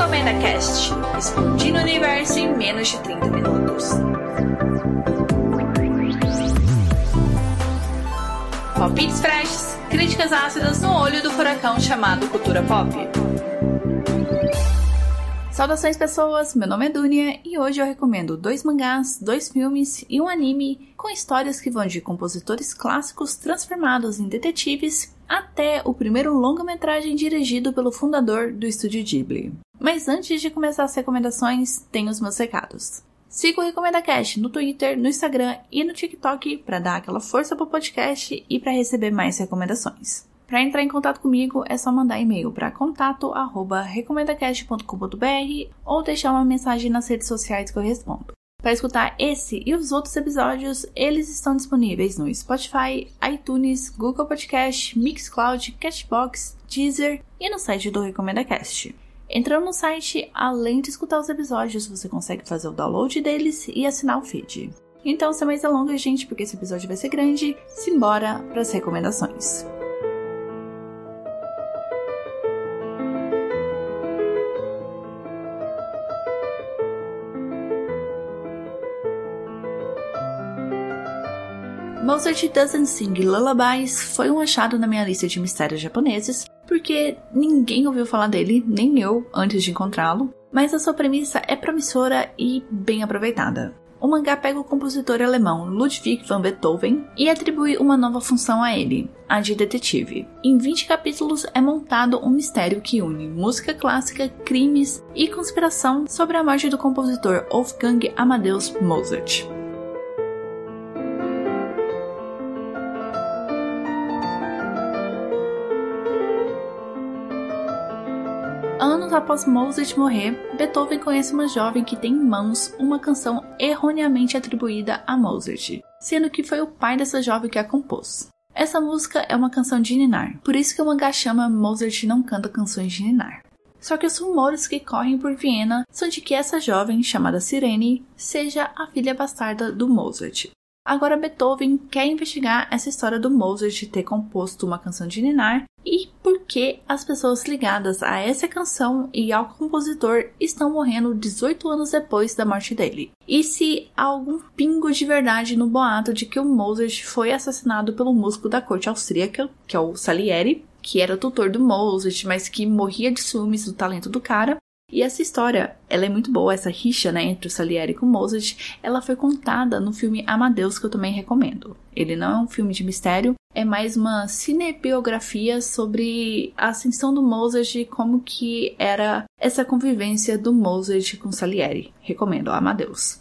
Recomenda Cast, explodindo o universo em menos de 30 minutos. Palpites freshes, críticas ácidas no olho do furacão chamado cultura pop. Saudações pessoas, meu nome é Dunia e hoje eu recomendo dois mangás, dois filmes e um anime com histórias que vão de compositores clássicos transformados em detetives até o primeiro longa-metragem dirigido pelo fundador do estúdio Ghibli. Mas antes de começar as recomendações, tenho os meus recados. Siga o Recomenda Cast no Twitter, no Instagram e no TikTok para dar aquela força pro podcast e para receber mais recomendações. Para entrar em contato comigo é só mandar e-mail para contato@recomendacast.com.br ou deixar uma mensagem nas redes sociais que eu respondo. Para escutar esse e os outros episódios, eles estão disponíveis no Spotify, iTunes, Google Podcast, Mixcloud, Cashbox, Deezer e no site do Recomenda Cast. Entrando no site, além de escutar os episódios, você consegue fazer o download deles e assinar o feed. Então, sem mais delongas, gente, porque esse episódio vai ser grande, simbora para as recomendações. Mozart Doesn't Sing Lullabies foi um achado na minha lista de mistérios japoneses, porque ninguém ouviu falar dele, nem eu, antes de encontrá-lo, mas a sua premissa é promissora e bem aproveitada. O mangá pega o compositor alemão Ludwig van Beethoven e atribui uma nova função a ele, a de detetive. Em 20 capítulos é montado um mistério que une música clássica, crimes e conspiração sobre a morte do compositor Wolfgang Amadeus Mozart. Após Mozart morrer, Beethoven conhece uma jovem que tem em mãos uma canção erroneamente atribuída a Mozart, sendo que foi o pai dessa jovem que a compôs. Essa música é uma canção de ninar, por isso que o mangá chama Mozart não canta canções de ninar. Só que os rumores que correm por Viena são de que essa jovem, chamada Sirene, seja a filha bastarda do Mozart. Agora Beethoven quer investigar essa história do Mozart ter composto uma canção de ninar e por que as pessoas ligadas a essa canção e ao compositor estão morrendo 18 anos depois da morte dele. E se há algum pingo de verdade no boato de que o Mozart foi assassinado pelo músico da corte austríaca, que é o Salieri, que era tutor do Mozart, mas que morria de ciúmes do talento do cara, e essa história, ela é muito boa, essa rixa, né, entre o Salieri e o Mozart, ela foi contada no filme Amadeus, que eu também recomendo. Ele não é um filme de mistério, é mais uma cinebiografia sobre a ascensão do Mozart e como que era essa convivência do Mozart com Salieri. Recomendo, Amadeus.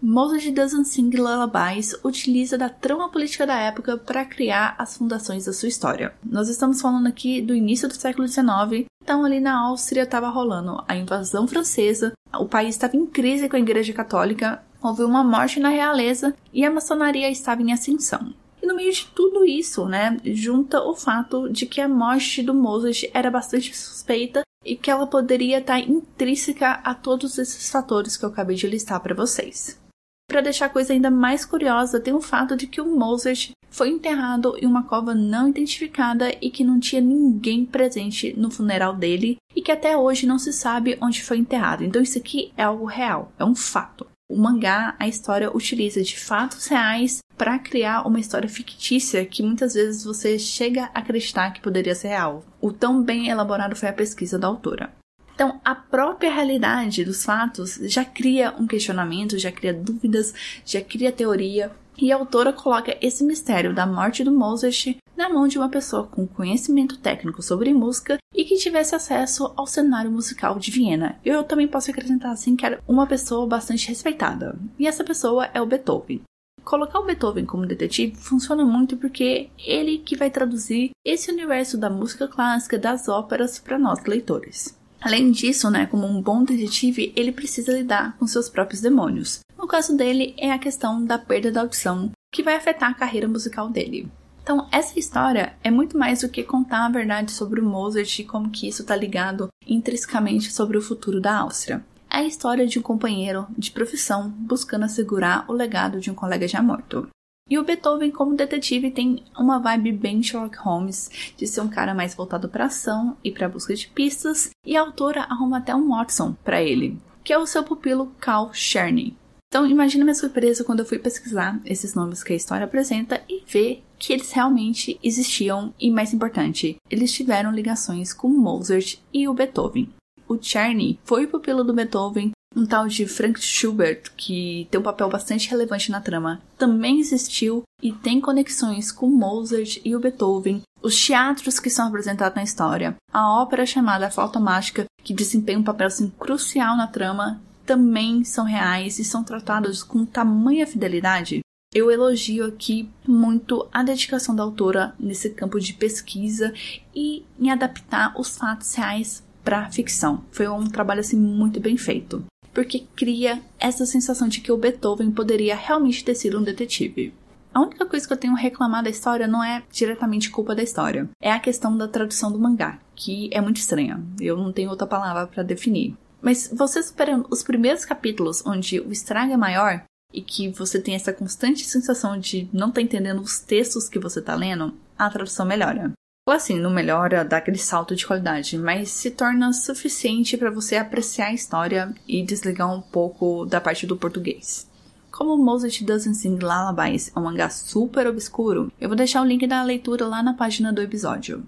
Mozart Doesn't Sing Lullabies utiliza da trama política da época para criar as fundações da sua história. Nós estamos falando aqui do início do século XIX, então ali na Áustria estava rolando a invasão francesa, o país estava em crise com a Igreja Católica, houve uma morte na realeza e a maçonaria estava em ascensão. E no meio de tudo isso, né, junta o fato de que a morte do Mozart era bastante suspeita e que ela poderia estar intrínseca a todos esses fatores que eu acabei de listar para vocês. Para deixar a coisa ainda mais curiosa, tem o fato de que o Mozart foi enterrado em uma cova não identificada e que não tinha ninguém presente no funeral dele e que até hoje não se sabe onde foi enterrado. Então isso aqui é algo real, é um fato. O mangá, a história utiliza de fatos reais para criar uma história fictícia que muitas vezes você chega a acreditar que poderia ser real. O tão bem elaborado foi a pesquisa da autora. Então, a própria realidade dos fatos já cria um questionamento, já cria dúvidas, já cria teoria. E a autora coloca esse mistério da morte do Mozart na mão de uma pessoa com conhecimento técnico sobre música e que tivesse acesso ao cenário musical de Viena. Eu também posso acrescentar assim que era uma pessoa bastante respeitada. E essa pessoa é o Beethoven. Colocar o Beethoven como detetive funciona muito porque ele que vai traduzir esse universo da música clássica, das óperas para nós leitores. Além disso, né, como um bom detetive, ele precisa lidar com seus próprios demônios. No caso dele, é a questão da perda da audição, que vai afetar a carreira musical dele. Então, essa história é muito mais do que contar a verdade sobre o Mozart e como que isso está ligado intrinsecamente sobre o futuro da Áustria. É a história de um companheiro de profissão buscando assegurar o legado de um colega já morto. E o Beethoven, como detetive, tem uma vibe bem Sherlock Holmes, de ser um cara mais voltado para ação e para busca de pistas, e a autora arruma até um Watson para ele, que é o seu pupilo Carl Cherney. Então, imagina minha surpresa quando eu fui pesquisar esses nomes que a história apresenta e ver que eles realmente existiam e, mais importante, eles tiveram ligações com Mozart e o Beethoven. O Czerny foi pupilo do Beethoven, um tal de Frank Schubert, que tem um papel bastante relevante na trama, também existiu e tem conexões com Mozart e o Beethoven, os teatros que são apresentados na história, a ópera chamada Flauta Mágica, que desempenha um papel assim, crucial na trama, também são reais e são tratados com tamanha fidelidade. Eu elogio aqui muito a dedicação da autora nesse campo de pesquisa e em adaptar os fatos reais para ficção. Foi um trabalho assim muito bem feito, porque cria essa sensação de que o Beethoven poderia realmente ter sido um detetive. A única coisa que eu tenho a reclamar da história não é diretamente culpa da história, é a questão da tradução do mangá, que é muito estranha. Eu não tenho outra palavra para definir. Mas você superando os primeiros capítulos, onde o estrago é maior, e que você tem essa constante sensação de não estar tá entendendo os textos que você está lendo, a tradução melhora. Ou assim, não melhora, dá aquele salto de qualidade, mas se torna suficiente para você apreciar a história e desligar um pouco da parte do português. Como Mozart Doesn't Sing Lullabies é um mangá super obscuro, eu vou deixar o link da leitura lá na página do episódio.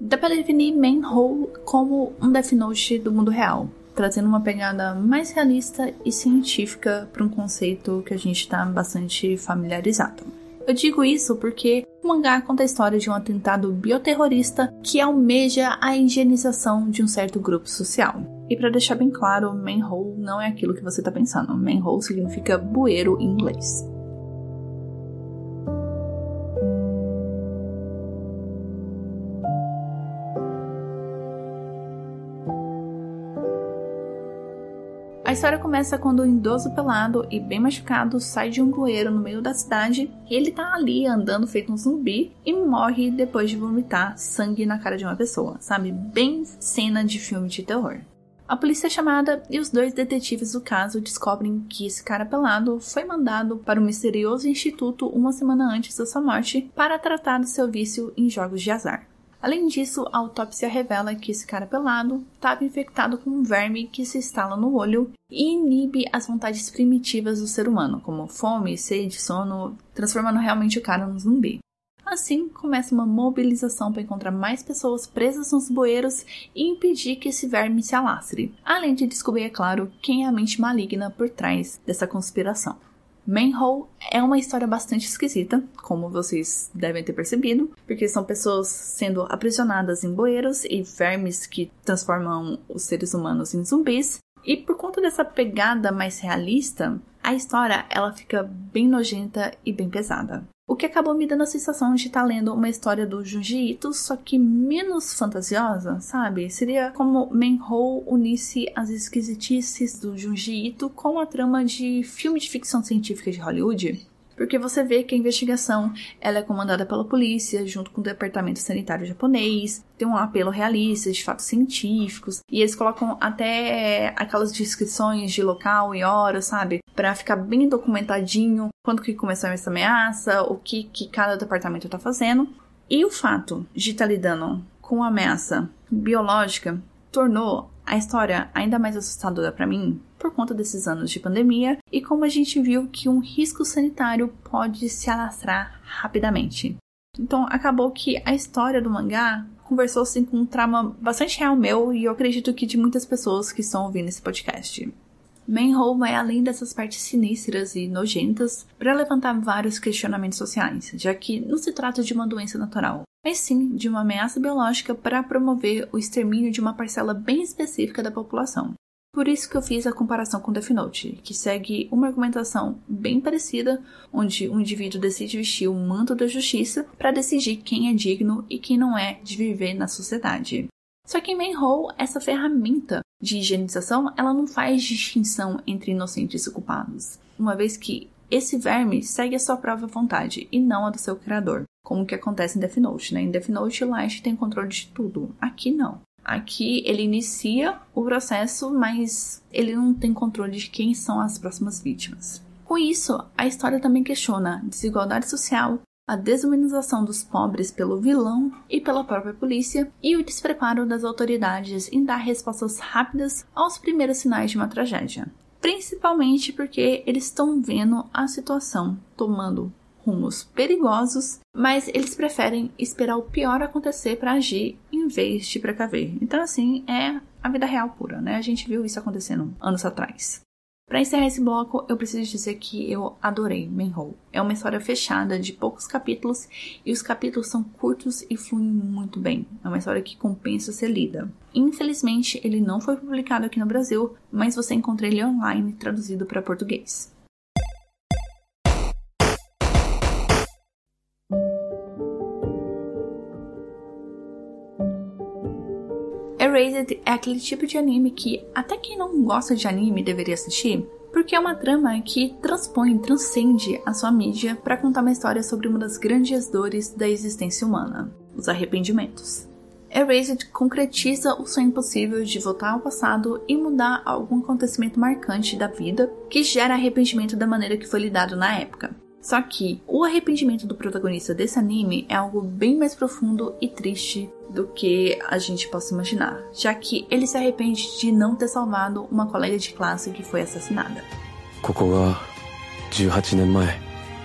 Dá para definir Manhole como um Death Note do mundo real, trazendo uma pegada mais realista e científica para um conceito que a gente está bastante familiarizado. Eu digo isso porque o mangá conta a história de um atentado bioterrorista que almeja a higienização de um certo grupo social. E para deixar bem claro, manhole não é aquilo que você está pensando. Manhole significa bueiro em inglês. História começa quando um idoso pelado e bem machucado sai de um bueiro no meio da cidade e ele tá ali andando feito um zumbi e morre depois de vomitar sangue na cara de uma pessoa, sabe? Bem cena de filme de terror. A polícia é chamada e os dois detetives do caso descobrem que esse cara pelado foi mandado para o misterioso instituto uma semana antes da sua morte para tratar do seu vício em jogos de azar. Além disso, a autópsia revela que esse cara pelado estava infectado com um verme que se instala no olho e inibe as vontades primitivas do ser humano, como fome, sede, sono, transformando realmente o cara num zumbi. Assim, começa uma mobilização para encontrar mais pessoas presas nos bueiros e impedir que esse verme se alastre, além de descobrir, é claro, quem é a mente maligna por trás dessa conspiração. Manhole é uma história bastante esquisita, como vocês devem ter percebido, porque são pessoas sendo aprisionadas em bueiros e vermes que transformam os seres humanos em zumbis. E por conta dessa pegada mais realista, a história ela fica bem nojenta e bem pesada. O que acabou me dando a sensação de estar lendo uma história do Junji Ito, só que menos fantasiosa, sabe? Seria como Manhole unisse as esquisitices do Junji Ito com a trama de filme de ficção científica de Hollywood porque você vê que a investigação ela é comandada pela polícia junto com o departamento sanitário japonês, tem um apelo realista de fatos científicos e eles colocam até aquelas descrições de local e hora, sabe, para ficar bem documentadinho quando que começou essa ameaça, o que que cada departamento está fazendo. E o fato de estar tá lidando com ameaça biológica tornou a história ainda mais assustadora para mim por conta desses anos de pandemia e como a gente viu que um risco sanitário pode se alastrar rapidamente. Então acabou que a história do mangá conversou assim com um trauma bastante real meu e eu acredito que de muitas pessoas que estão ouvindo esse podcast. Manhole vai além dessas partes sinistras e nojentas para levantar vários questionamentos sociais, já que não se trata de uma doença natural, mas sim de uma ameaça biológica para promover o extermínio de uma parcela bem específica da população. Por isso que eu fiz a comparação com Death Note, que segue uma argumentação bem parecida, onde um indivíduo decide vestir o manto da justiça para decidir quem é digno e quem não é de viver na sociedade. Só que em Manhole, essa ferramenta de higienização, ela não faz distinção entre inocentes e culpados, uma vez que esse verme segue a sua própria vontade e não a do seu criador, como que acontece em Death Note, né? Em Death Note, Light tem controle de tudo. Aqui não. Aqui ele inicia o processo, mas ele não tem controle de quem são as próximas vítimas. Com isso, a história também questiona a desigualdade social, a desumanização dos pobres pelo vilão e pela própria polícia e o despreparo das autoridades em dar respostas rápidas aos primeiros sinais de uma tragédia. Principalmente porque eles estão vendo a situação tomando rumos perigosos, mas eles preferem esperar o pior acontecer para agir em vez de precaver. Então, assim, é a vida real pura, né? A gente viu isso acontecendo anos atrás. Para encerrar esse bloco, eu preciso dizer que eu adorei Manhole. É uma história fechada de poucos capítulos e os capítulos são curtos e fluem muito bem. É uma história que compensa ser lida. Infelizmente, ele não foi publicado aqui no Brasil, mas você encontra ele online traduzido para português. Erased é aquele tipo de anime que até quem não gosta de anime deveria assistir, porque é uma trama que transpõe, transcende a sua mídia para contar uma história sobre uma das grandes dores da existência humana, os arrependimentos. Erased concretiza o sonho impossível de voltar ao passado e mudar algum acontecimento marcante da vida que gera arrependimento da maneira que foi lidado na época. Só que o arrependimento do protagonista desse anime é algo bem mais profundo e triste do que a gente possa imaginar, já que ele se arrepende de não ter salvado uma colega de classe que foi assassinada. ここが18年前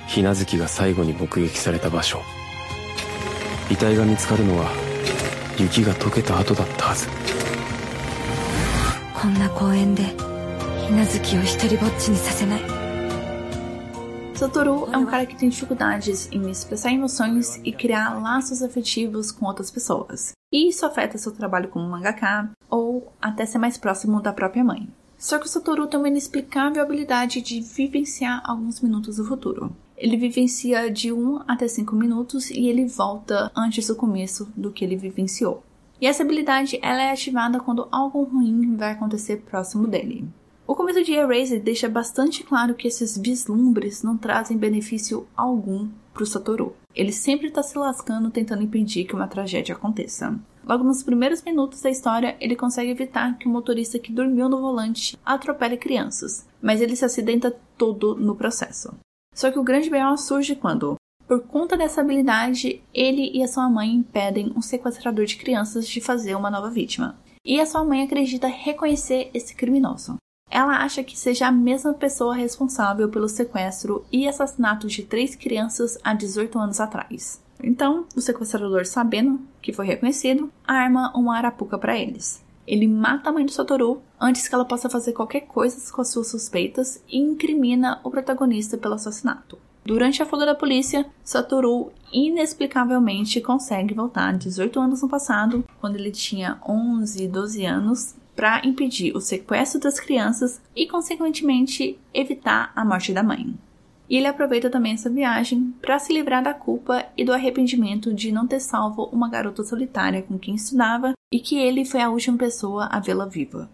ひなずきが最後に目撃された場所遺体が見つかるのは雪が溶けた後だったはずこんな公園でひなずきを一りぼっちにさせない Satoru é um cara que tem dificuldades em expressar emoções e criar laços afetivos com outras pessoas. E isso afeta seu trabalho como mangaka ou até ser mais próximo da própria mãe. Só que o Satoru tem uma inexplicável habilidade de vivenciar alguns minutos do futuro. Ele vivencia de 1 até 5 minutos e ele volta antes do começo do que ele vivenciou. E essa habilidade ela é ativada quando algo ruim vai acontecer próximo dele. O começo de Erased deixa bastante claro que esses vislumbres não trazem benefício algum para o Satoru. Ele sempre está se lascando tentando impedir que uma tragédia aconteça. Logo nos primeiros minutos da história, ele consegue evitar que o motorista que dormiu no volante atropele crianças, mas ele se acidenta todo no processo. Só que o grande B.O. surge quando, por conta dessa habilidade, ele e a sua mãe impedem um sequestrador de crianças de fazer uma nova vítima. E a sua mãe acredita reconhecer esse criminoso. Ela acha que seja a mesma pessoa responsável pelo sequestro e assassinato de três crianças há 18 anos atrás. Então, o sequestrador, sabendo que foi reconhecido, arma uma arapuca para eles. Ele mata a mãe do Satoru antes que ela possa fazer qualquer coisa com as suas suspeitas e incrimina o protagonista pelo assassinato. Durante a fuga da polícia, Satoru inexplicavelmente consegue voltar 18 anos no passado, quando ele tinha 11 e 12 anos, para impedir o sequestro das crianças e, consequentemente, evitar a morte da mãe. E ele aproveita também essa viagem para se livrar da culpa e do arrependimento de não ter salvo uma garota solitária com quem estudava e que ele foi a última pessoa a vê-la viva.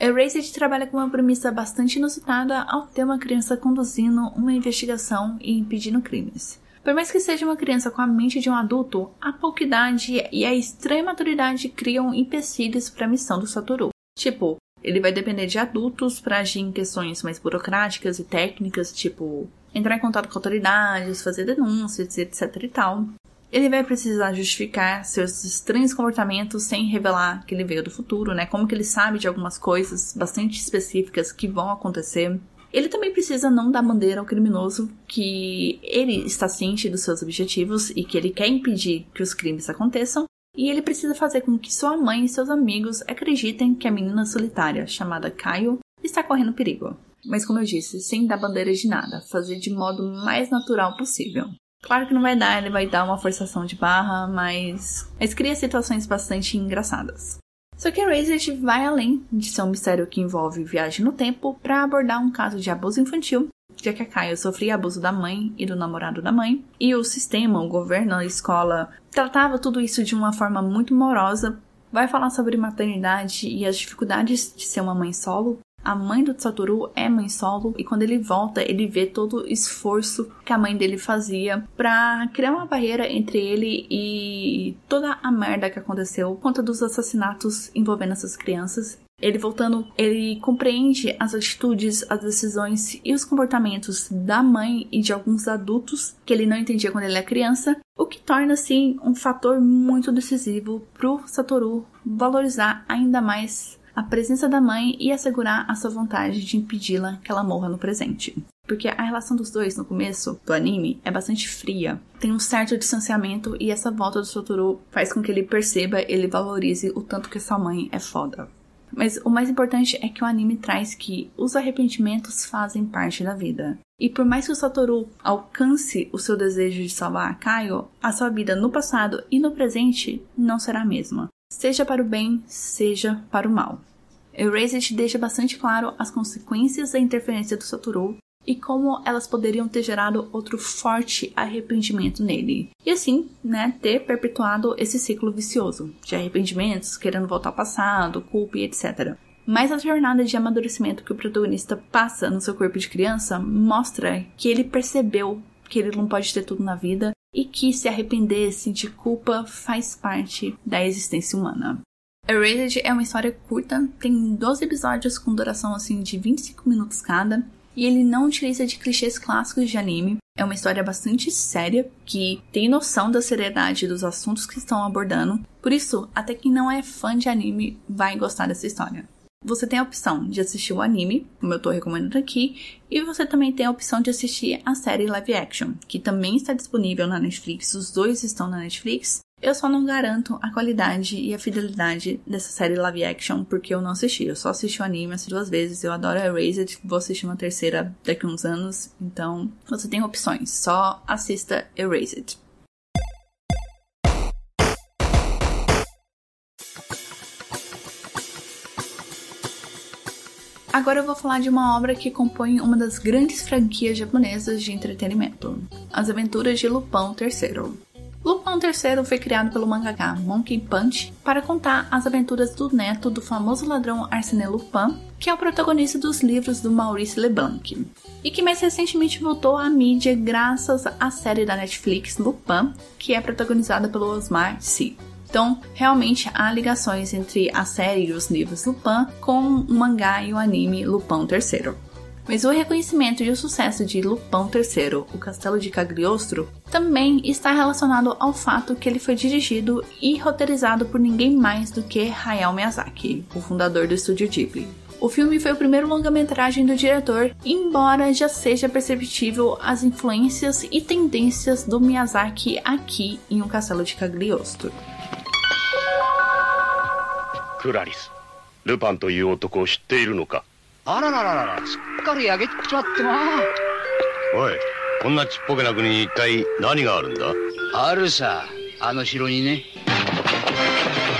Erased trabalha com uma premissa bastante inusitada ao ter uma criança conduzindo uma investigação e impedindo crimes. Por mais que seja uma criança com a mente de um adulto, a pouca idade e a extrema maturidade criam empecilhos para a missão do Satoru. Tipo, ele vai depender de adultos para agir em questões mais burocráticas e técnicas, tipo entrar em contato com autoridades, fazer denúncias, etc e tal. Ele vai precisar justificar seus estranhos comportamentos sem revelar que ele veio do futuro, né? Como que ele sabe de algumas coisas bastante específicas que vão acontecer. Ele também precisa não dar bandeira ao criminoso que ele está ciente dos seus objetivos e que ele quer impedir que os crimes aconteçam, e ele precisa fazer com que sua mãe e seus amigos acreditem que a menina solitária, chamada Caio, está correndo perigo. Mas como eu disse, sem dar bandeira de nada, fazer de modo mais natural possível. Claro que não vai dar, ele vai dar uma forçação de barra, mas, mas cria situações bastante engraçadas. Só que Razed vai além de ser um mistério que envolve viagem no tempo para abordar um caso de abuso infantil já que a Caio sofria abuso da mãe e do namorado da mãe, e o sistema, o governo, a escola tratava tudo isso de uma forma muito morosa. Vai falar sobre maternidade e as dificuldades de ser uma mãe solo, A mãe do Satoru é mãe solo e quando ele volta, ele vê todo o esforço que a mãe dele fazia para criar uma barreira entre ele e toda a merda que aconteceu por conta dos assassinatos envolvendo essas crianças. Ele voltando, ele compreende as atitudes, as decisões e os comportamentos da mãe e de alguns adultos que ele não entendia quando ele era criança, o que torna assim um fator muito decisivo pro Satoru valorizar ainda mais a presença da mãe e assegurar a sua vontade de impedi-la que ela morra no presente. Porque a relação dos dois no começo do anime é bastante fria. Tem um certo distanciamento e essa volta do Satoru faz com que ele perceba, ele valorize o tanto que sua mãe é foda. Mas o mais importante é que o anime traz que os arrependimentos fazem parte da vida. E por mais que o Satoru alcance o seu desejo de salvar a Kaio, a sua vida no passado e no presente não será a mesma. Seja para o bem, seja para o mal. Erased deixa bastante claro as consequências da interferência do Satoru e como elas poderiam ter gerado outro forte arrependimento nele. E assim, né, ter perpetuado esse ciclo vicioso de arrependimentos, querendo voltar ao passado, culpa e etc. Mas a jornada de amadurecimento que o protagonista passa no seu corpo de criança mostra que ele percebeu que ele não pode ter tudo na vida e que se arrepender, sentir culpa faz parte da existência humana. Erased é uma história curta, tem 12 episódios com duração assim de 25 minutos cada, e ele não utiliza de clichês clássicos de anime. É uma história bastante séria, que tem noção da seriedade dos assuntos que estão abordando. Por isso, até quem não é fã de anime vai gostar dessa história. Você tem a opção de assistir o anime, como eu estou recomendando aqui, e você também tem a opção de assistir a série live action, que também está disponível na Netflix. Os dois estão na Netflix. Eu só não garanto a qualidade e a fidelidade dessa série live action porque eu não assisti. Eu só assisti o anime as duas vezes. Eu adoro Erased, vou assistir uma terceira daqui a uns anos. Então, você tem opções. Só assista Erased. Agora eu vou falar de uma obra que compõe uma das grandes franquias japonesas de entretenimento: As Aventuras de Lupin III. Lupin III foi criado pelo mangaka Monkey Punch para contar as aventuras do neto do famoso ladrão Arsène Lupin, que é o protagonista dos livros do Maurice Leblanc, e que mais recentemente voltou à mídia graças à série da Netflix Lupin, que é protagonizada pelo Osmar Sy. Então, realmente há ligações entre a série e os livros Lupin com o mangá e o anime Lupin III. Mas o reconhecimento e o sucesso de Lupin III, o Castelo de Cagliostro, também está relacionado ao fato que ele foi dirigido e roteirizado por ninguém mais do que Hayao Miyazaki, o fundador do estúdio Ghibli. O filme foi o primeiro longa-metragem do diretor, embora já seja perceptível as influências e tendências do Miyazaki aqui em O Castelo de Cagliostro. Clarice, Lupin という男を知っているのか あららららら、すっかり焼けちまってな。おい、こんなちっぽけな国に一体何があるんだあるさ、あの城にね。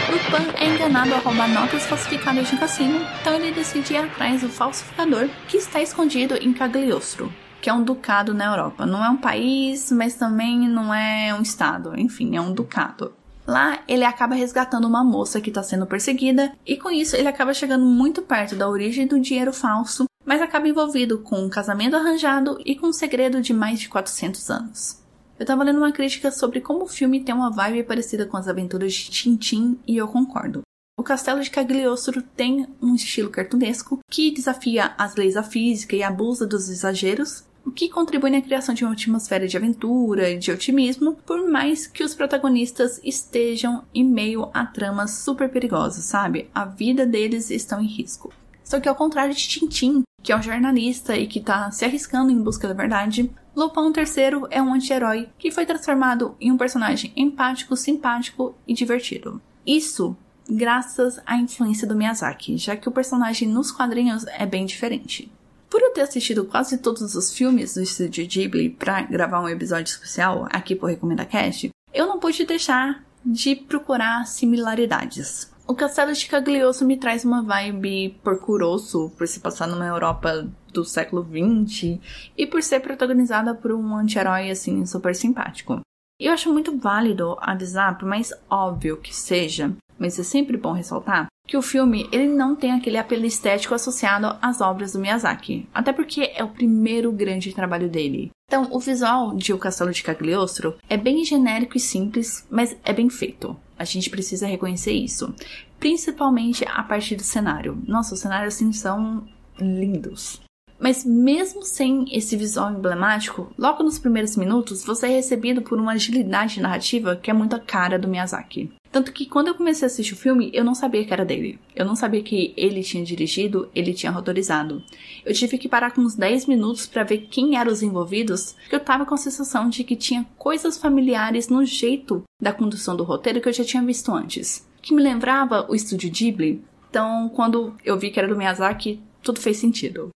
Lupin é enganado a roubar notas falsificadas de cassino, então ele decide ir atrás do falsificador que está escondido em Cagliostro, que é um ducado na Europa. Não é um país, mas também não é um estado, enfim, é um ducado. Lá, ele acaba resgatando uma moça que está sendo perseguida, e com isso ele acaba chegando muito perto da origem do dinheiro falso, mas acaba envolvido com um casamento arranjado e com um segredo de mais de 400 anos. Eu estava lendo uma crítica sobre como o filme tem uma vibe parecida com as aventuras de Tintin e eu concordo. O Castelo de Cagliostro tem um estilo cartunesco que desafia as leis da física e abusa dos exageros, o que contribui na criação de uma atmosfera de aventura e de otimismo, por mais que os protagonistas estejam em meio a tramas super perigosas, sabe? A vida deles estão em risco. Só que ao contrário de Tintin, que é um jornalista e que está se arriscando em busca da verdade, Lupin III é um anti-herói que foi transformado em um personagem empático, simpático e divertido. Isso graças à influência do Miyazaki, já que o personagem nos quadrinhos é bem diferente. Por eu ter assistido quase todos os filmes do estúdio Ghibli para gravar um episódio especial aqui por Recomenda Cast, eu não pude deixar de procurar similaridades. O Castelo de Cagliostro me traz uma vibe porcuroso por se passar numa Europa do século XX e por ser protagonizada por um anti-herói assim super simpático. Eu acho muito válido avisar, por mais óbvio que seja, mas é sempre bom ressaltar, que o filme ele não tem aquele apelo estético associado às obras do Miyazaki, até porque é o primeiro grande trabalho dele. Então, o visual de O Castelo de Cagliostro é bem genérico e simples, mas é bem feito. A gente precisa reconhecer isso, principalmente a partir do cenário. Nossa, os cenários assim são lindos. Mas mesmo sem esse visual emblemático, logo nos primeiros minutos você é recebido por uma agilidade narrativa que é muito a cara do Miyazaki. Tanto que quando eu comecei a assistir o filme, eu não sabia que era dele. Eu não sabia que ele tinha dirigido, ele tinha rotorizado. Eu tive que parar com uns 10 minutos para ver quem eram os envolvidos, porque eu tava com a sensação de que tinha coisas familiares no jeito da condução do roteiro que eu já tinha visto antes. Que me lembrava o estúdio Ghibli. Então, quando eu vi que era do Miyazaki, tudo fez sentido.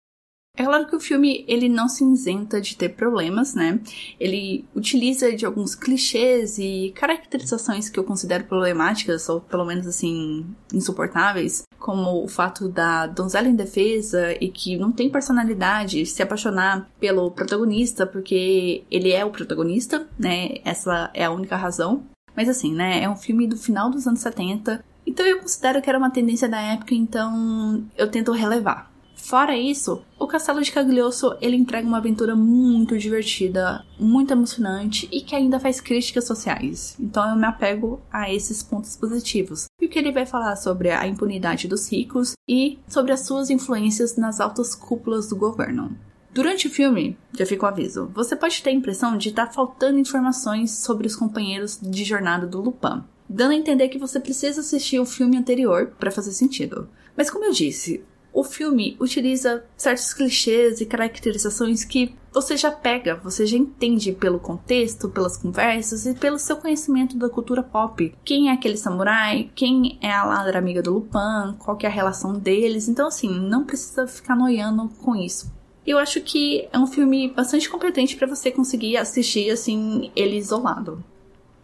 É claro que o filme ele não se isenta de ter problemas, né? Ele utiliza de alguns clichês e caracterizações que eu considero problemáticas, ou pelo menos assim, insuportáveis, como o fato da donzela indefesa e que não tem personalidade se apaixonar pelo protagonista porque ele é o protagonista, né? Essa é a única razão. Mas assim, né? É um filme do final dos anos 70, então eu considero que era uma tendência da época, então eu tento relevar. Fora isso, o Castelo de Cagliostro ele entrega uma aventura muito divertida, muito emocionante e que ainda faz críticas sociais. Então eu me apego a esses pontos positivos. E o que ele vai falar sobre a impunidade dos ricos e sobre as suas influências nas altas cúpulas do governo. Durante o filme, já fica o aviso, você pode ter a impressão de estar tá faltando informações sobre os companheiros de jornada do Lupin, dando a entender que você precisa assistir o filme anterior para fazer sentido. Mas como eu disse, o filme utiliza certos clichês e caracterizações que você já pega, você já entende pelo contexto, pelas conversas e pelo seu conhecimento da cultura pop. Quem é aquele samurai? Quem é a ladra amiga do Lupin? Qual é a relação deles? Então, assim, não precisa ficar noiando com isso. Eu acho que é um filme bastante competente para você conseguir assistir, assim, ele isolado.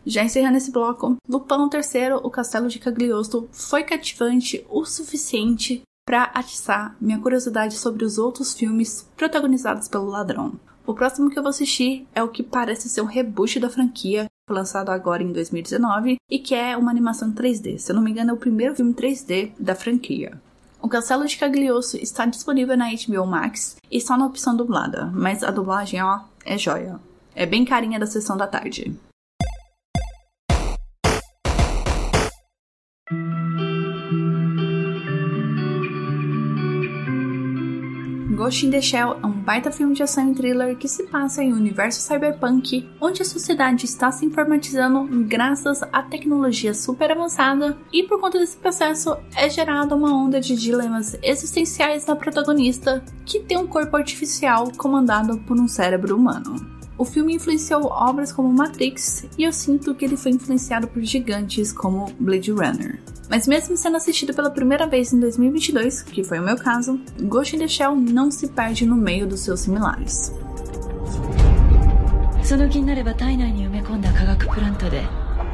Já encerrando esse bloco, Lupin III, o Castelo de Cagliostro, foi cativante o suficiente para atiçar minha curiosidade sobre os outros filmes protagonizados pelo ladrão. O próximo que eu vou assistir é o que parece ser um reboot da franquia, lançado agora em 2019, e que é uma animação 3D. Se eu não me engano, é o primeiro filme 3D da franquia. O Castelo de Cagliostro está disponível na HBO Max e só na opção dublada, mas a dublagem, ó, é joia. É bem carinha da sessão da tarde. Ghost in the Shell é um baita filme de ação e thriller que se passa em um universo cyberpunk, onde a sociedade está se informatizando graças à tecnologia super avançada, e por conta desse processo é gerada uma onda de dilemas existenciais na protagonista, que tem um corpo artificial comandado por um cérebro humano. O filme influenciou obras como Matrix e eu sinto que ele foi influenciado por gigantes como Blade Runner. Mas mesmo sendo assistido pela primeira vez em 2022, que foi o meu caso, Ghost in the Shell não se perde no meio dos seus similares. その気になれば体内に埋め込んだ科学プラントで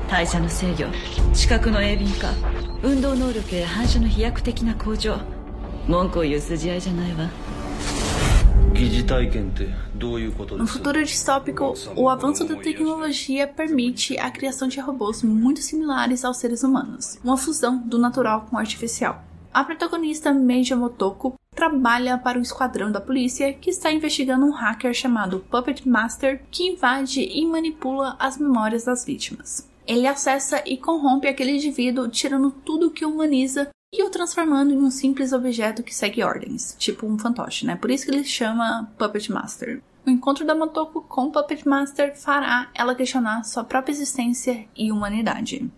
代謝の制御視覚の鋭敏化運動能力や反射の飛躍的な向上文句を言う筋合いじゃないわ no futuro distópico, o avanço da tecnologia permite a criação de robôs muito similares aos seres humanos, uma fusão do natural com o artificial. A protagonista Meiji Motoko trabalha para o esquadrão da polícia que está investigando um hacker chamado Puppet Master que invade e manipula as memórias das vítimas. Ele acessa e corrompe aquele indivíduo, tirando tudo que humaniza e o transformando em um simples objeto que segue ordens, tipo um fantoche, né? Por isso que ele chama Puppet Master. O encontro da Motoko com o Puppet Master fará ela questionar sua própria existência e humanidade.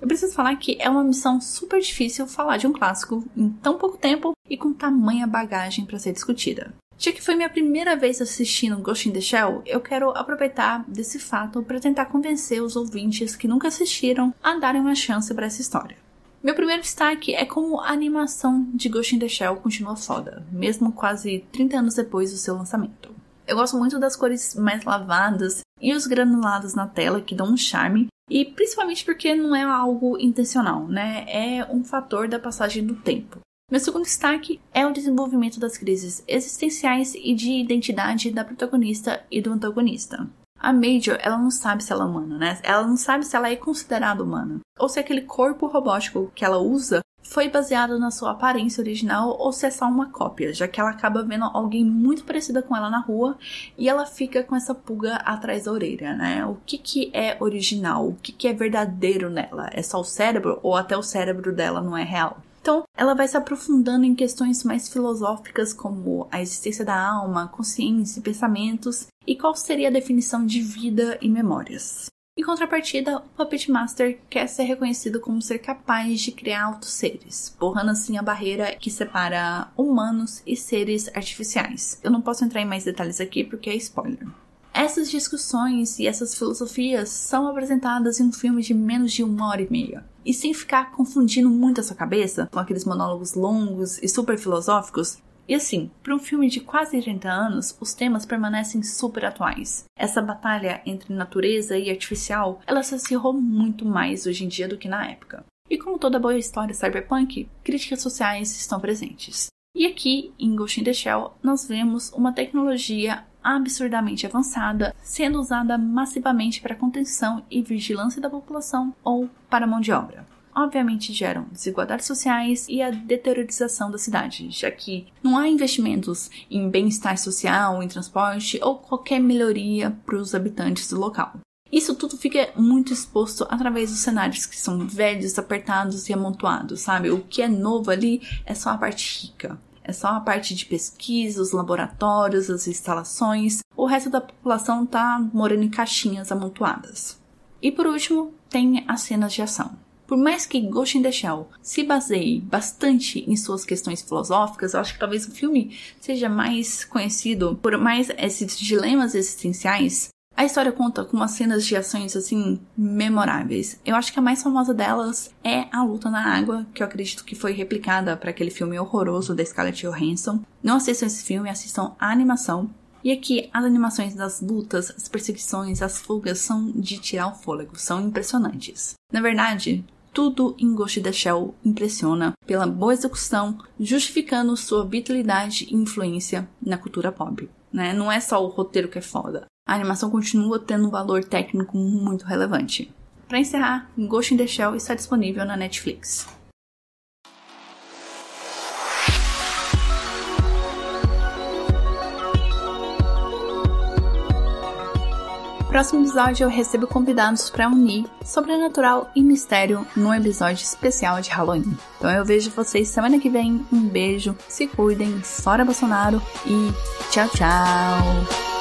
Eu preciso falar que é uma missão super difícil falar de um clássico em tão pouco tempo e com tamanha bagagem para ser discutida. Já que foi minha primeira vez assistindo Ghost in the Shell, eu quero aproveitar desse fato para tentar convencer os ouvintes que nunca assistiram a darem uma chance para essa história. Meu primeiro destaque é como a animação de Ghost in the Shell continua foda, mesmo quase 30 anos depois do seu lançamento. Eu gosto muito das cores mais lavadas e os granulados na tela que dão um charme, e principalmente porque não é algo intencional, né? É um fator da passagem do tempo. Meu segundo destaque é o desenvolvimento das crises existenciais e de identidade da protagonista e do antagonista. A Major, ela não sabe se ela é humana, né? Ela não sabe se ela é considerada humana. Ou se aquele corpo robótico que ela usa foi baseado na sua aparência original ou se é só uma cópia, já que ela acaba vendo alguém muito parecida com ela na rua e ela fica com essa pulga atrás da orelha, né? O que, que é original? O que, que é verdadeiro nela? É só o cérebro ou até o cérebro dela não é real? Então, ela vai se aprofundando em questões mais filosóficas como a existência da alma, consciência, pensamentos e qual seria a definição de vida e memórias. Em contrapartida, o Puppet Master quer ser reconhecido como ser capaz de criar autos seres, borrando assim a barreira que separa humanos e seres artificiais. Eu não posso entrar em mais detalhes aqui porque é spoiler. Essas discussões e essas filosofias são apresentadas em um filme de menos de uma hora e meia. E sem ficar confundindo muito a sua cabeça com aqueles monólogos longos e super filosóficos, e assim, para um filme de quase 30 anos, os temas permanecem super atuais. Essa batalha entre natureza e artificial, ela se acirrou muito mais hoje em dia do que na época. E como toda boa história cyberpunk, críticas sociais estão presentes. E aqui, em Ghost in the Shell, nós vemos uma tecnologia absurdamente avançada sendo usada massivamente para contenção e vigilância da população ou para mão de obra obviamente geram desigualdades sociais e a deteriorização da cidade, já que não há investimentos em bem-estar social, em transporte ou qualquer melhoria para os habitantes do local. Isso tudo fica muito exposto através dos cenários que são velhos, apertados e amontoados, sabe? O que é novo ali é só a parte rica. É só a parte de pesquisa, os laboratórios, as instalações. O resto da população tá morando em caixinhas amontoadas. E por último, tem as cenas de ação. Por mais que Ghost in the Shell se baseie bastante em suas questões filosóficas, eu acho que talvez o filme seja mais conhecido por mais esses dilemas existenciais. A história conta com umas cenas de ações assim memoráveis. Eu acho que a mais famosa delas é a luta na água, que eu acredito que foi replicada para aquele filme horroroso da Scarlett Johansson. Não assistam esse filme, assistam a animação. E aqui, as animações das lutas, as perseguições, as fugas são de tirar o fôlego, são impressionantes. Na verdade, tudo em Ghost the Shell impressiona pela boa execução, justificando sua vitalidade e influência na cultura pop. Né? Não é só o roteiro que é foda. A animação continua tendo um valor técnico muito relevante. Para encerrar, Ghost in the Shell está disponível na Netflix. próximo episódio eu recebo convidados para unir sobrenatural e mistério num episódio especial de Halloween. Então eu vejo vocês semana que vem. Um beijo, se cuidem, fora Bolsonaro e tchau, tchau!